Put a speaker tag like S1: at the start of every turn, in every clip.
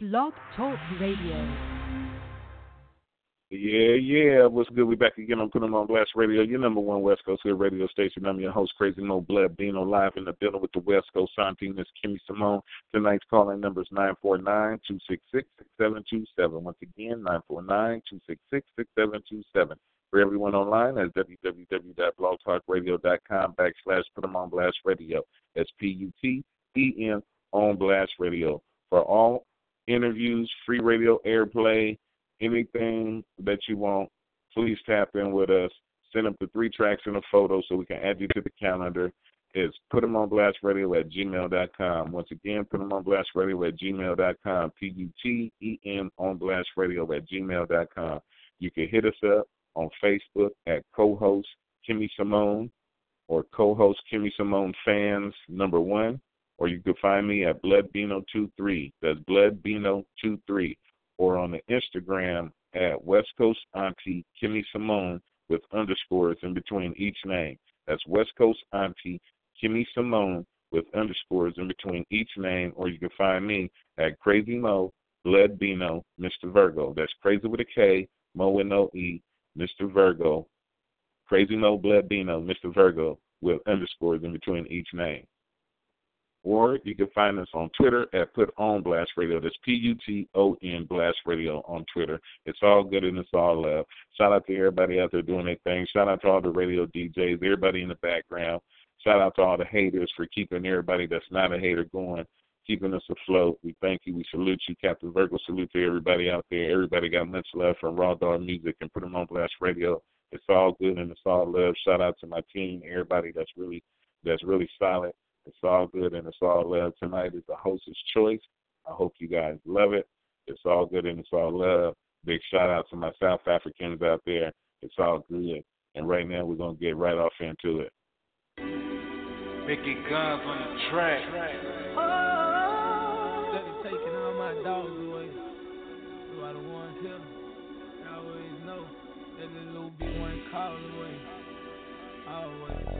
S1: Blog Talk Radio.
S2: Yeah, yeah. What's good? We back again on Putting on Blast Radio, your number one West Coast radio station. I'm your host, Crazy Mo Blood, being live in the building with the West Coast. Miss Kimmy Simone. Tonight's calling number is 949-266-6727. Once again, 949-266-6727. For everyone online, that's www.blogtalkradio.com backslash Put 'em on Blast Radio. That's P-U-T-E-N on Blast Radio. For all interviews, free radio airplay, anything that you want, please tap in with us. Send up the three tracks and a photo so we can add you to the calendar. It's put them on blast radio at gmail.com. Once again, put them on blast radio at gmail.com. P U T E N on blast radio at gmail.com. You can hit us up on Facebook at co host Kimmy Simone or co host Kimmy Simone fans number one or you can find me at BloodBino23. That's BloodBino23. Or on the Instagram at West Coast Auntie Kimmy Simone with underscores in between each name. That's West Coast Auntie Kimmy Simone with underscores in between each name. Or you can find me at Crazy Mo Mr. Virgo. That's crazy with a K, Mo with no E, Mr. Virgo. Crazy Mo Mr. Virgo with underscores in between each name or you can find us on Twitter at Put On Blast Radio. That's P U T O N Blast Radio on Twitter. It's all good and it's all love. Shout out to everybody out there doing their thing. Shout out to all the radio DJs, everybody in the background. Shout out to all the haters for keeping everybody that's not a hater going, keeping us afloat. We thank you. We salute you, Captain Virgo. Salute to everybody out there. Everybody got much love from Raw Dog Music and Put Them On Blast Radio. It's all good and it's all love. Shout out to my team, everybody that's really that's really solid. It's all good and it's all love. Tonight is the host's choice. I hope you guys love it. It's all good and it's all love. Big shout out to my South Africans out there. It's all good. And right now we're gonna get right off into it.
S3: Mickey Guns on the track. Oh,
S4: steady taking all my dogs away. Do I the ones here? I always know that the little be one call away. Always.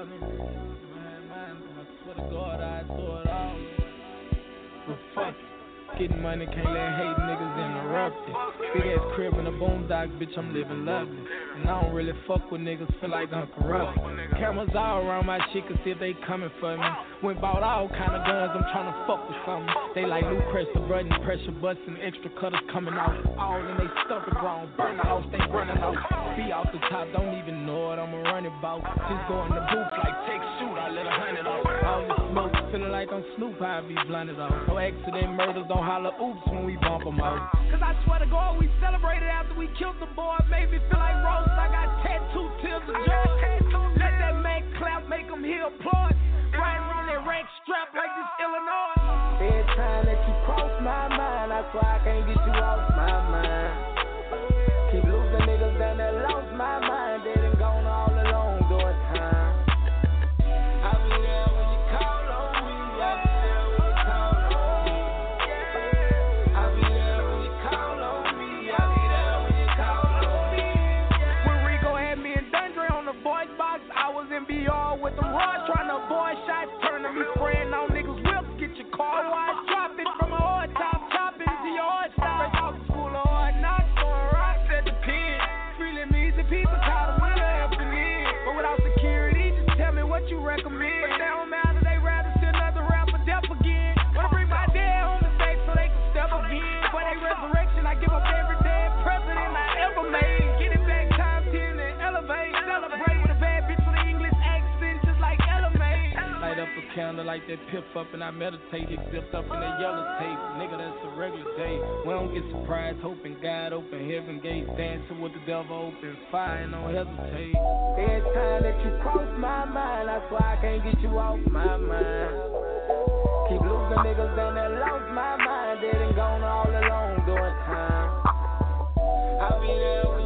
S4: Niggas, behind mine, I swear to God I tore it all. But fuck. Getting money, can't let hate niggas Big ass crib in a boondock, bitch, I'm living lovely. And I don't really fuck with niggas, feel like I'm corrupt. Cameras all around my shit, cause see if they coming for me. Went bought all kind of guns, I'm trying to fuck with something. They like new press the button, pressure busting, extra cutters coming out. All in they stuff the ground, burn the house, they running out. Be off the top, don't even know what I'ma run about. Just go in the booth like take shoot, I let a hundred off. All this smoke, feeling like I'm Snoop, I be blunted off. No accident murders, don't holler oops when we bump them out. Cause I swear to God, we celebrated after we killed the boy. Made me feel like roast. I got tattoo tears of joy. Let that man clap, make him hear applause. Right around that rank strap like this Illinois. Every
S5: time that you cross my mind, I swear I can't get you off my mind.
S4: Dancing with the devil, open fire and don't hesitate.
S5: Every time that you cross my mind, I swear I can't get you off my mind. Keep losing niggas down there, lost my mind. They done gone all along during time. I'll be there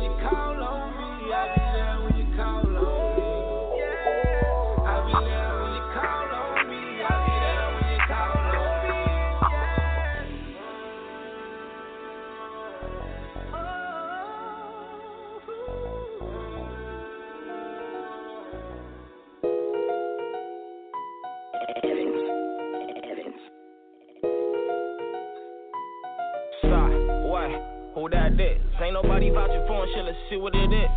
S6: shit, let's see what it is.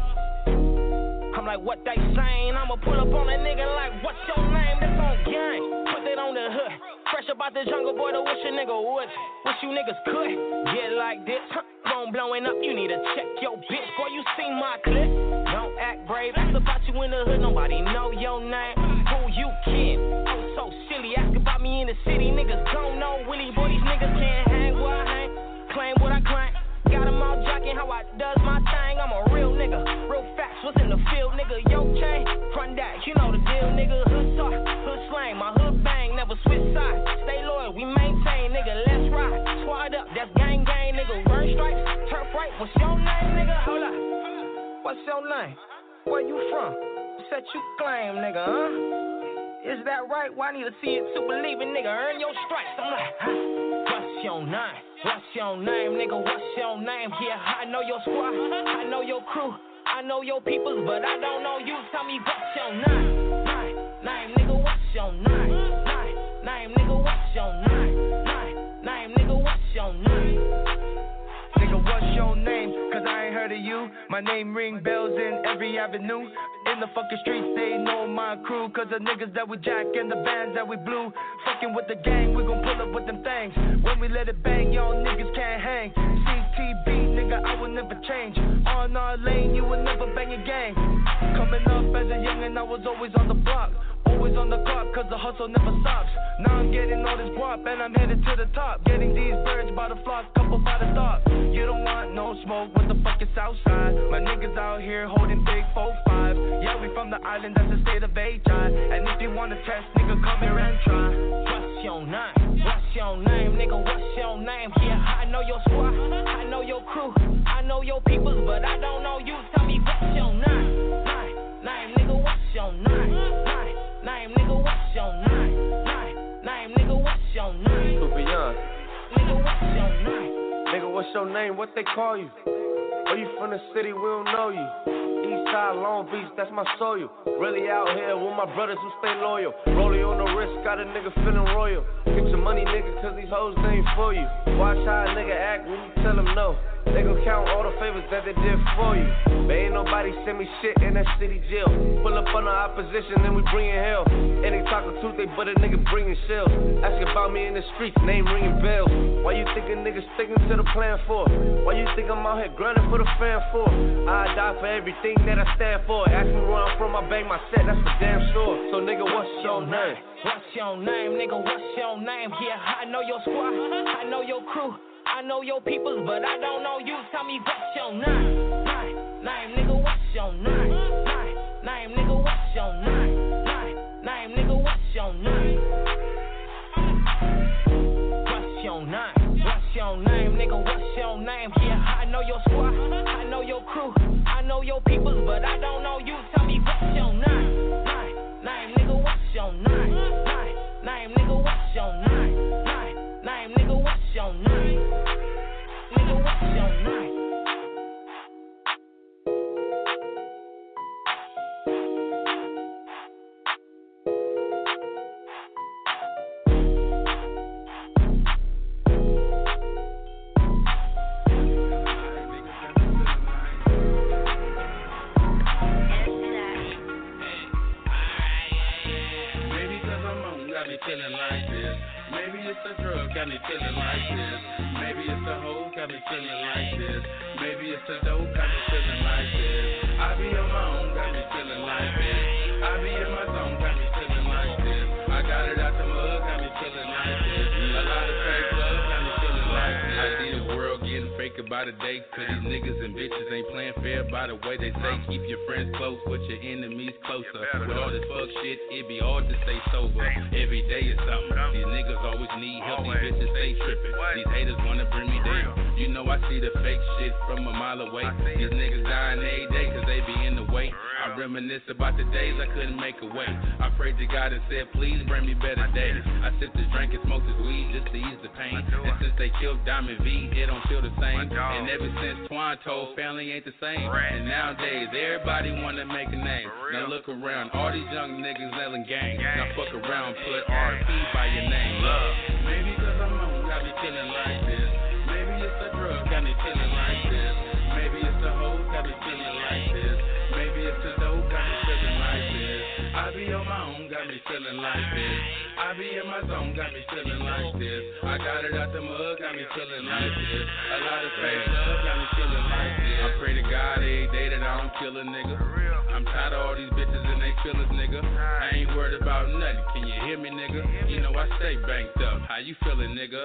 S6: I'm like, what they saying? I'ma pull up on a nigga like, what's your name? That's on gang. Put that on the hood. Fresh about the jungle, boy, to wish a nigga would. Wish you niggas could get like this. Huh? Phone blowing up, you need to check your bitch. Boy, you seen my clip. Don't act brave. Ask about you in the hood, nobody know your name. Who you kid? Oh, so silly. Ask about me in the city, niggas don't know Willie. Boy, these niggas can't hang where I hang. Claim what I claim. How I does my thing. I'm a real nigga. Real facts, what's in the field, nigga? Yo, chain, front that, you know the deal, nigga. Hood talk, hood slang, my hood bang, never switch sides. Stay loyal, we maintain, nigga. Let's ride. Squad up, that's gang gang, nigga. Burn stripes, turf right. What's your name, nigga? Hold up. What's your name? Where you from? Set you claim, nigga, huh? Is that right? Why need to see it to believe it, nigga? Earn your stripes. I'm like, huh? What's your name? What's your name, nigga? What's your name? Yeah, I know your squad, I know your crew, I know your peoples, but I don't know you. Tell me what's your name? Name, name, nigga, what's your name? Name, name, nigga, what's your name? Name, name, nigga, what's your name?
S7: What's your name? Cause I ain't heard of you. My name ring bells in every avenue. In the fucking streets, they know my crew. Cause the niggas that we jack and the bands that we blew. Fucking with the gang, we gon' pull up with them things. When we let it bang, y'all niggas can't hang. CTB, nigga, I will never change. On our lane, you will never bang a gang. Coming up as a youngin', I was always on the block. Always on the clock, cause the hustle never stops. Now I'm getting all this guap and I'm headed to the top. Getting these birds by the flock, couple by the top. You don't want no smoke, what the fuck is outside? My niggas out here holding big 4-5. Yeah, we from the island, that's the state of HI. And if you wanna test, nigga, come here and try.
S6: What's your name? What's your name, nigga? What's your name? Yeah, I know your squad, I know your crew, I know your peoples, but I don't know you.
S8: Your name? What they call you? Are you from the city? We don't know you. East side, Long Beach, that's my soil. Really out here with my brothers who stay loyal. Rolling on the wrist, got a nigga feeling royal. Get your money, nigga, cause these hoes they ain't for you. Watch how a nigga act when you tell them no. They gon' count all the favors that they did for you. But ain't nobody send me shit in that city jail. Pull up on the opposition, then we bringin' hell. And they talkin' truth, they but a nigga bringin' shells. Ask about me in the streets, name ringing bells. Why you think a nigga sticking to the plan for? Why you think I'm out here grinding for the fan for? I die for everything that I stand for. Ask me where I'm from, I bang my set, that's for damn sure. So nigga, what's your name?
S6: What's your name, nigga? What's your name? Yeah, I know your squad, I know your crew, I know your peoples, but I don't know you. Tell me what's your name? Name, name, nigga, what's your name? Name, name, nigga, what's your name? Name, name, nigga, what's your name? What's your name? What's your name, nigga? What's your name? Yeah, I know your squad, I know your crew, I know your peoples, but I don't know you.
S9: Got me feeling like this. Maybe it's the hoe, got me feeling like this. Maybe it's the dope, got me feeling like this. I be on my own, got me feeling like this. I be in my zone, by the day. Cause these niggas and bitches ain't playing fair by the way they say. Keep your friends close, but your enemies closer. With all this fuck shit, it be hard to stay sober. Every day is something. These niggas always need help, these bitches stay tripping. These haters wanna bring me down. You know I see the fake shit from a mile away. These niggas dying every day cause they be in the way. I reminisce about the days I couldn't make a way. I prayed to God and said, please bring me better days. I sipped this drink and killed Diamond V, it don't feel the same. And ever since Twan told family ain't the same. And nowadays everybody wanna make a name. Now look around, all these young niggas selling gang. Now fuck around, put RP by your name. Love. Maybe cause I'm on, got me feeling like me feeling like this. I be in my zone, got me feeling like this. I got it out the mud, got me feeling like this. A lot of fake love, got me feeling like this. I pray to God every day that I don't kill a nigga. I'm tired of all these bitches and they feelings, nigga. I ain't worried about nothing. Can you hear me, nigga? You know I stay banked up. How you feeling, nigga?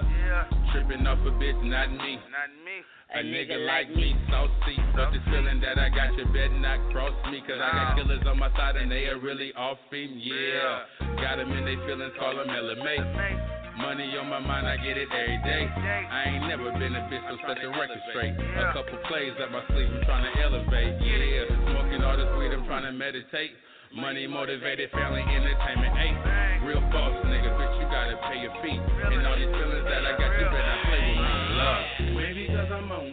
S9: Tripping off a bitch, not me. Not me. A nigga like me, saucy. But this feeling that I got, you better not cross me. Cause I got killers on my side and they are really off me. Yeah. Got them in they feelings, call them LMA. Money on my mind, I get it every day. I ain't never been a bitch, so set the record straight. A couple plays up my sleeve, I'm trying to elevate. Yeah. Smoking all this weed, I'm trying to meditate. Money motivated, family entertainment. Hey, real boss nigga, bitch, you gotta pay your fee. And all these feelings that I got, you better play with me. Love.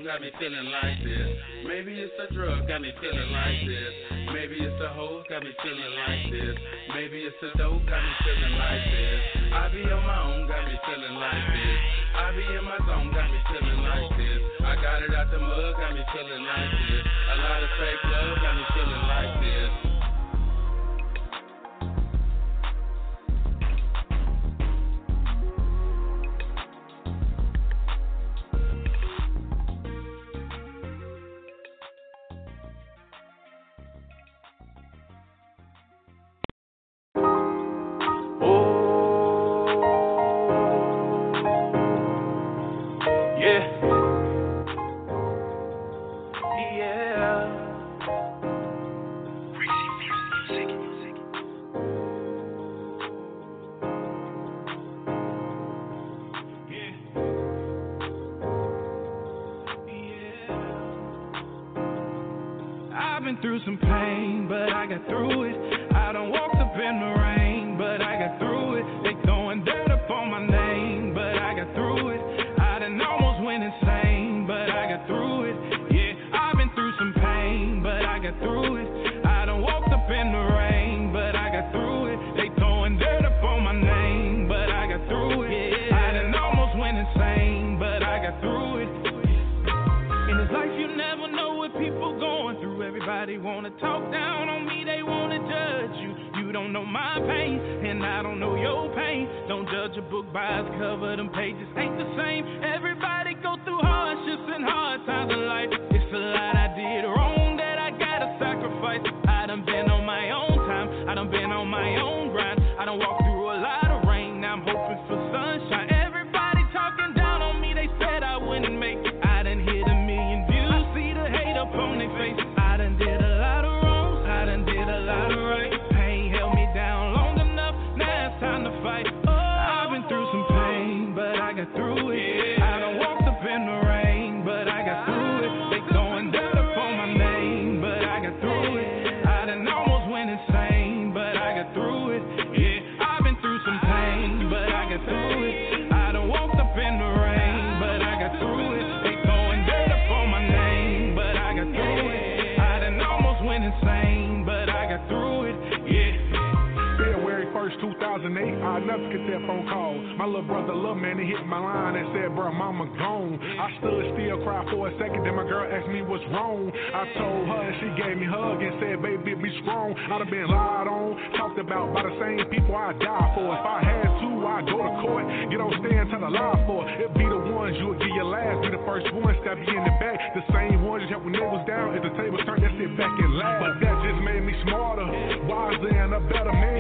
S9: Got me feeling like this. Maybe it's a drug, got me feeling like this. Maybe it's a hoe, got me feeling like this. Maybe it's a dope, got me feeling like this. I be on my own, got me feeling like this. I be in my zone, got me feeling like this. I got it out the mud, got me feeling like this. A lot of fake love, got me feeling like this.
S10: Pain, and I don't know your pain. Don't judge a book by its cover, them pages ain't the same. Everybody go through hardships and hard times in life. It's a lot I did wrong that I gotta sacrifice.
S11: 2008, I never get that phone call. My little brother, little man, he hit my line and said, Bro, mama gone. I stood still, cried for a second, then my girl asked me what's wrong. I told her, and she gave me a hug and said, Baby, be strong. I'd have been lied on, talked about by the same people I die for. If I had to, I'd go to court, get on stand, tell a lie for. It'd be the ones you would get your last, be the first one, stab you in the back. The same ones you they was down, at the table turned, that sit back and laugh. But that just made me smarter, wiser, and a better man.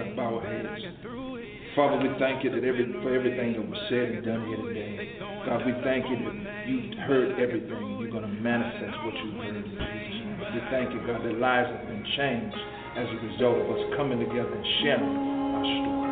S12: And bow our heads. Father, we thank you that every, for everything that was said and done here today.
S10: God, we thank you that you heard
S12: everything. You're going to manifest what you heard. in Jesus' name. We thank you, God, that lives have been changed as a result of us coming together and sharing our story.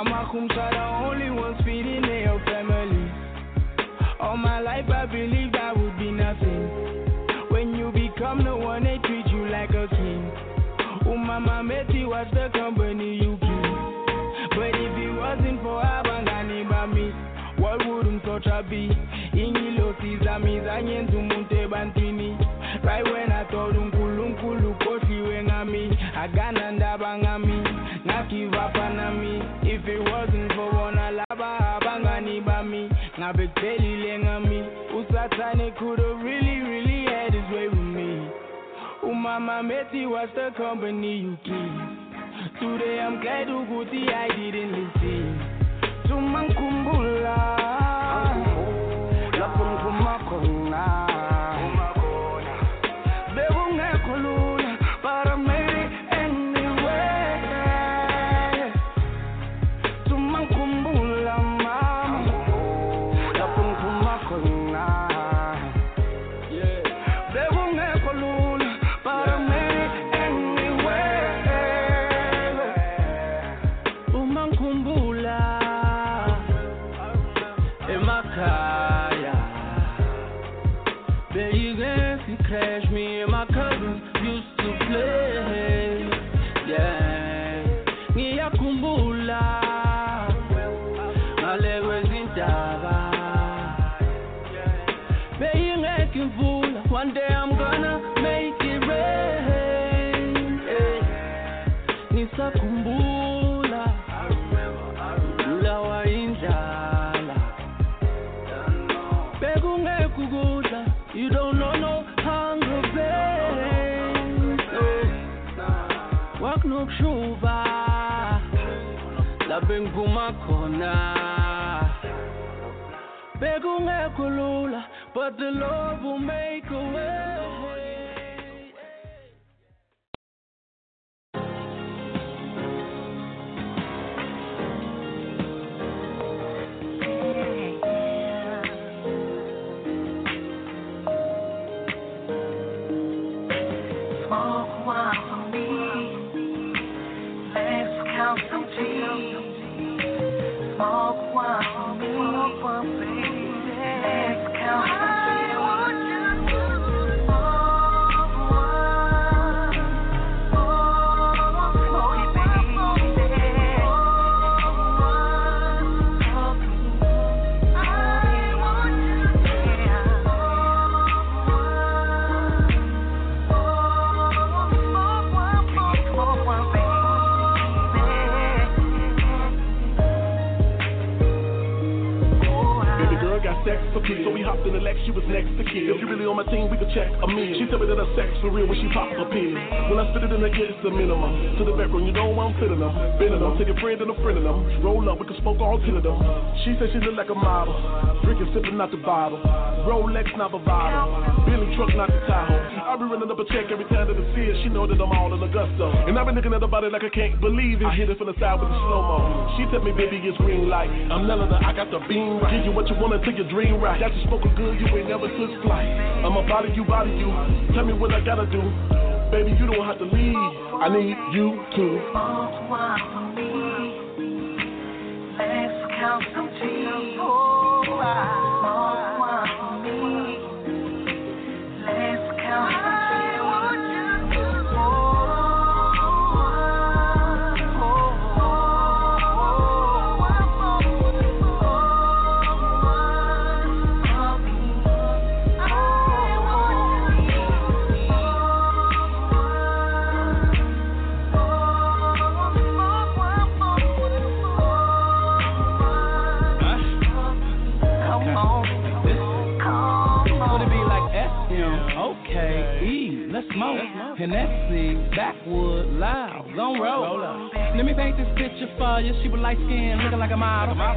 S13: amakhumsha the only ones feeding their family. All my life I believed I would be nothing. When you become the one they treat you like a king. Umama meti was the company you keep. But if it wasn't for abangani bami what wouldn't such a be? Ingilosi zami zanyenza umuntu ebantwini right when i thought unkulunkulu ukhohliwe ngami. Akana ndaba ngami. Ngagive nami if it wasn't for bona laba abangani bami kuphelile ngami usathane could have really really had his way with me. Umama methi was the company you keep. Today i'm glad ukuthi i didn't listen
S14: tuma ngikhumbula lapho ngiphuma
S15: Crash me and my cousins Lapho engiphuma khona. Bekungekho lula But the love will make a way
S16: a. When I spit it in the ear, it's the minimum. To the background, you know I'm feeling them. Bending them, take a friend and a friend of them. Roll up, we can smoke all ten of them. She said she look like a model. Drinking, sipping out the bottle. Rolex, not the bottle. Billy truck, not the Tahoe. I be running up a check every time that I see her. She know that I'm all in the gusto. And I been looking at her body like I can't believe it. I hit it from the side with the slow mo. She tell me, baby, it's green light. I'm telling her I got the beam right. Give you what you want until your dream right. Got you smoking good, you ain't never took flight. I'ma body you, body you. Tell me what I gotta do. Baby, you don't have to leave. I need you to.
S17: Let's count some G's.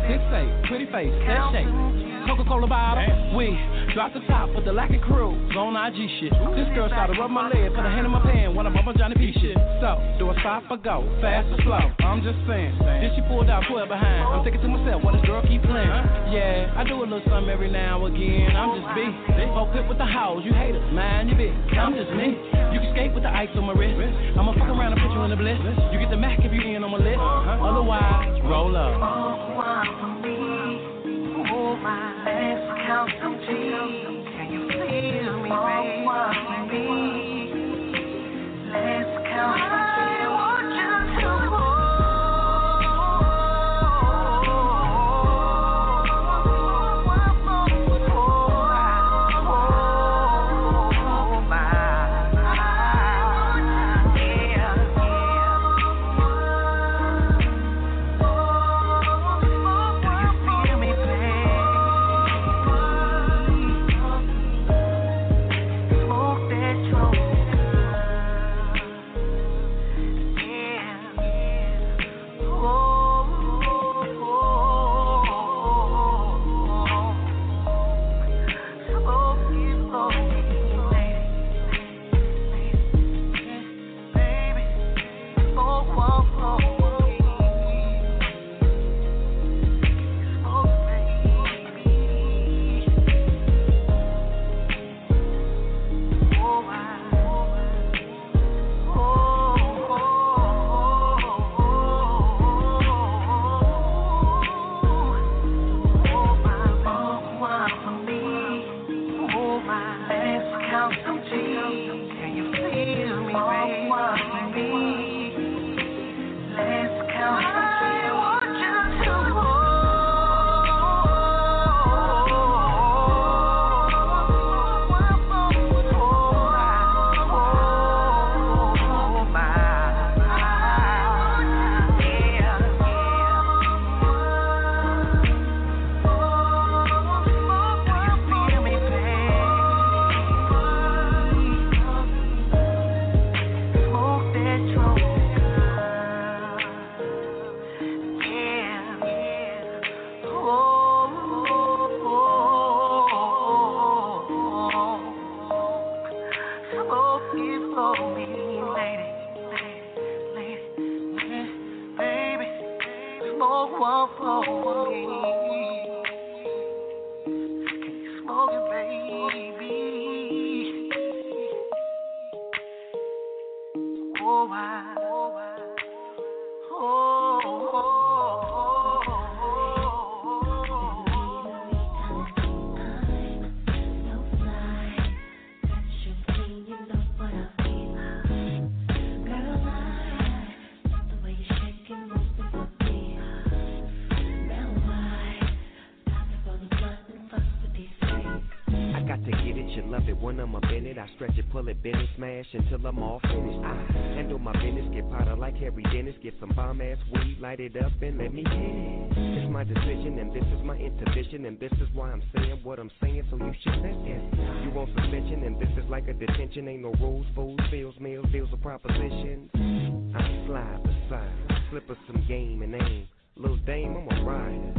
S10: This say, pretty face, that shape.
S17: Coca-Cola
S10: bottle. We drop the top with the lacquer crew on IG shit. This girl started rubbing my leg, put a hand in my pan when I bump on Johnny P shit. So, do I stop or go? Fast or slow? I'm just saying. Then she pulled out 12 behind. I'm thinking to myself, what this girl keep playing? Yeah, I do a little something every now and again. I'm just B. Folk with the hoes, you haters, mind your bitch. I'm just me. You can skate with the ice on my wrist. I'ma fuck around and put you in the bliss. You get the Mac if you in on my list. Otherwise, roll up
S17: my let's count some G's. Can you feel me, baby?
S18: I stretch it, pull it, bend it, smash until I'm all finished. I handle my business, get powder like Harry Dennis, get some bomb ass weed, light it up and let me in. it. It's my decision and this is my intuition and this is why I'm saying what I'm saying, so you should listen. You want submission and this is like a detention, ain't no rules, fools, feels, meals, deals, or propositions. I slide beside, slip us some game and aim. Little Dame, I'm a rider.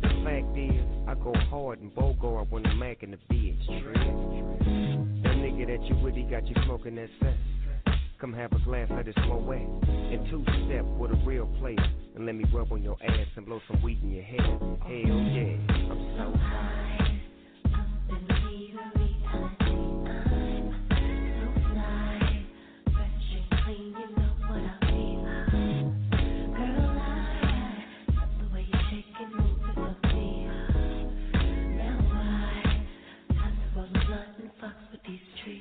S18: The fact is, I go hard and bogart when I'm making the bitch nigga that you with, he got you smoking that sense. Come have a glass of this Moe and two step with a real place. and let me rub on your ass and blow some weed in your head. Hell yeah, I'm
S19: so high.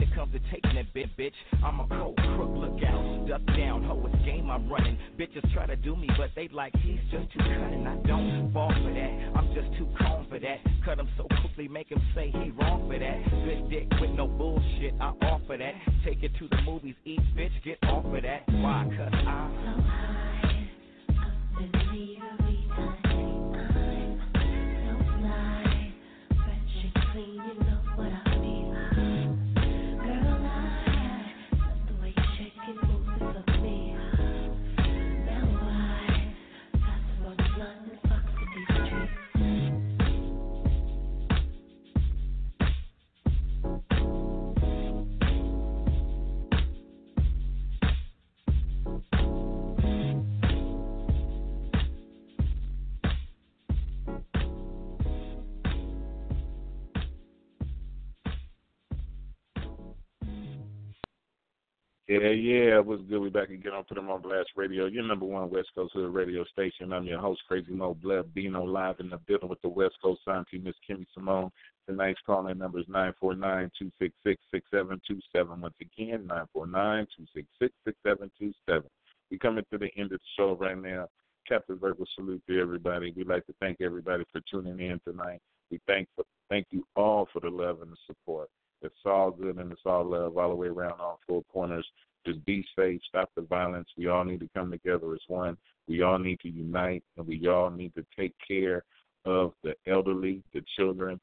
S20: it comes to taking that bit, bitch, I'm a pro crook. Look out, duck down, ho, it's game I'm running. Bitches try to do me, but they like he's just too cunning. I don't fall for that. I'm just too calm for that. Cut him so quickly, make him say he wrong for that. good.
S2: We back again on Put Them on Blast Radio, your number one West Coast Hood radio station. I'm your host, Crazy Mo Blood, being on live in the building with the West Coast sign team, Miss Kimmy Simone. Tonight's calling number is nine four nine two six six six seven two seven. Once again, nine four nine two six six six seven two seven. We coming to the end of the show right now. Captain Verbal salute to everybody. We'd like to thank everybody for tuning in tonight. We thank for, thank you all for the love and the support. It's all good and it's all love all the way around all four corners. Just be safe, stop the violence. We all need to come together as one. We all need to unite and we all need to take care of the elderly, the children,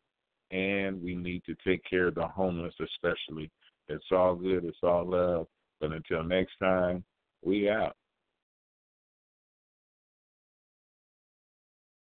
S2: and we need to take care of the homeless especially. It's all good, it's all love. But until next time, we out.